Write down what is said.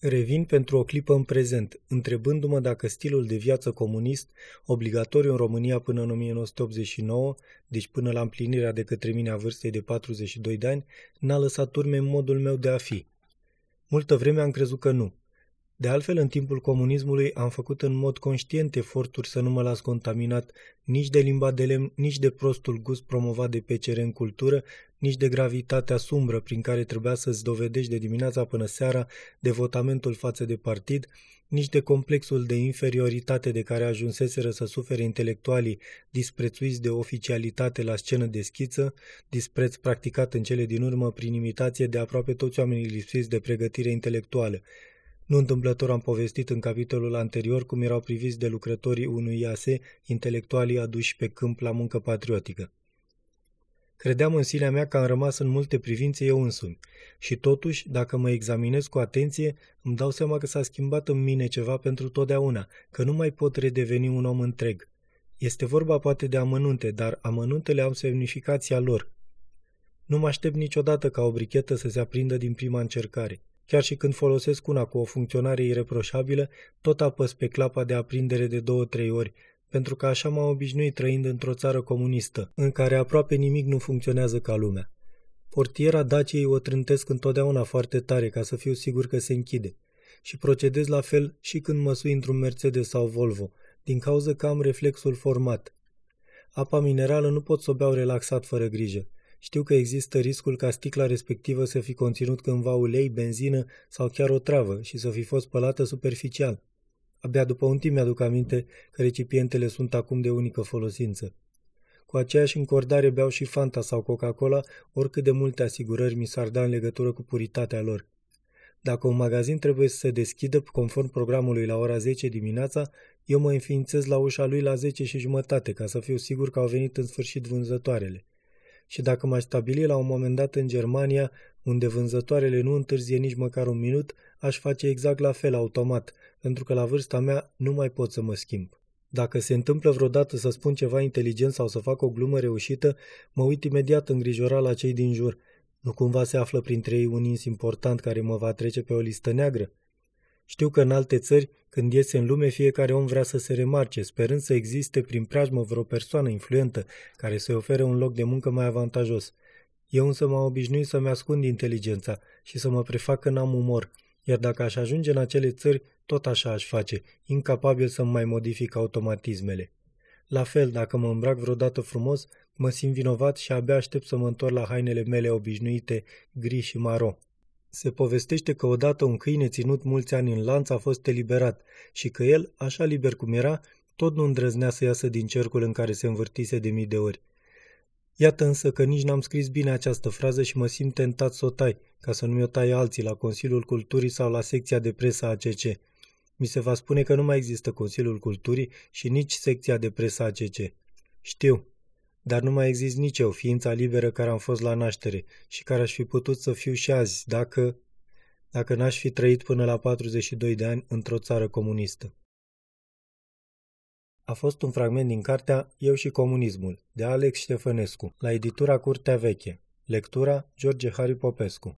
Revin pentru o clipă în prezent, întrebându-mă dacă stilul de viață comunist, obligatoriu în România până în 1989, deci până la împlinirea de către mine a vârstei de 42 de ani, n-a lăsat urme în modul meu de a fi. Multă vreme am crezut că nu. De altfel, în timpul comunismului am făcut în mod conștient eforturi să nu mă las contaminat nici de limba de lemn, nici de prostul gust promovat de PCR în cultură, nici de gravitatea sumbră prin care trebuia să-ți dovedești de dimineața până seara devotamentul față de partid, nici de complexul de inferioritate de care ajunseseră să sufere intelectualii disprețuiți de oficialitate la scenă de schiță, dispreț practicat în cele din urmă prin imitație de aproape toți oamenii lipsiți de pregătire intelectuală. Nu întâmplător am povestit în capitolul anterior cum erau priviți de lucrătorii unui IASE intelectualii aduși pe câmp la muncă patriotică. Credeam în sinea mea că am rămas în multe privințe eu însumi și totuși, dacă mă examinez cu atenție, îmi dau seama că s-a schimbat în mine ceva pentru totdeauna, că nu mai pot redeveni un om întreg. Este vorba poate de amănunte, dar amănuntele au semnificația lor. Nu mă aștept niciodată ca o brichetă să se aprindă din prima încercare. Chiar și când folosesc una cu o funcționare ireproșabilă, tot apăs pe clapa de aprindere de două-trei ori, pentru că așa m-am obișnuit trăind într-o țară comunistă, în care aproape nimic nu funcționează ca lumea. Portiera Daciei o trântesc întotdeauna foarte tare ca să fiu sigur că se închide și procedez la fel și când mă sui într-un Mercedes sau Volvo, din cauza că am reflexul format. Apa minerală nu pot să o beau relaxat fără grijă. Știu că există riscul ca sticla respectivă să fi conținut cândva ulei, benzină sau chiar o travă și să fi fost spălată superficial. Abia după un timp mi-aduc aminte că recipientele sunt acum de unică folosință. Cu aceeași încordare beau și Fanta sau Coca-Cola, oricât de multe asigurări mi s-ar da în legătură cu puritatea lor. Dacă un magazin trebuie să se deschidă conform programului la ora 10 dimineața, eu mă înființez la ușa lui la 10 și jumătate ca să fiu sigur că au venit în sfârșit vânzătoarele și dacă m-aș stabili la un moment dat în Germania, unde vânzătoarele nu întârzie nici măcar un minut, aș face exact la fel automat, pentru că la vârsta mea nu mai pot să mă schimb. Dacă se întâmplă vreodată să spun ceva inteligent sau să fac o glumă reușită, mă uit imediat îngrijorat la cei din jur. Nu cumva se află printre ei un ins important care mă va trece pe o listă neagră? Știu că în alte țări, când iese în lume, fiecare om vrea să se remarce, sperând să existe prin preajmă vreo persoană influentă care să-i ofere un loc de muncă mai avantajos. Eu însă m-am obișnuit să-mi ascund inteligența și să mă prefac că n-am umor, iar dacă aș ajunge în acele țări, tot așa aș face, incapabil să-mi mai modific automatismele. La fel, dacă mă îmbrac vreodată frumos, mă simt vinovat și abia aștept să mă întorc la hainele mele obișnuite, gri și maro. Se povestește că odată un câine ținut mulți ani în lanț a fost eliberat și că el, așa liber cum era, tot nu îndrăznea să iasă din cercul în care se învârtise de mii de ori. Iată însă că nici n-am scris bine această frază și mă simt tentat să o tai, ca să nu mi-o taie alții la Consiliul Culturii sau la secția de presă ACC. Mi se va spune că nu mai există Consiliul Culturii și nici secția de presă ACC. Știu, dar nu mai exist nici eu, ființa liberă care am fost la naștere și care aș fi putut să fiu și azi, dacă, dacă n-aș fi trăit până la 42 de ani într-o țară comunistă. A fost un fragment din cartea Eu și comunismul, de Alex Ștefănescu, la editura Curtea Veche. Lectura George Harry Popescu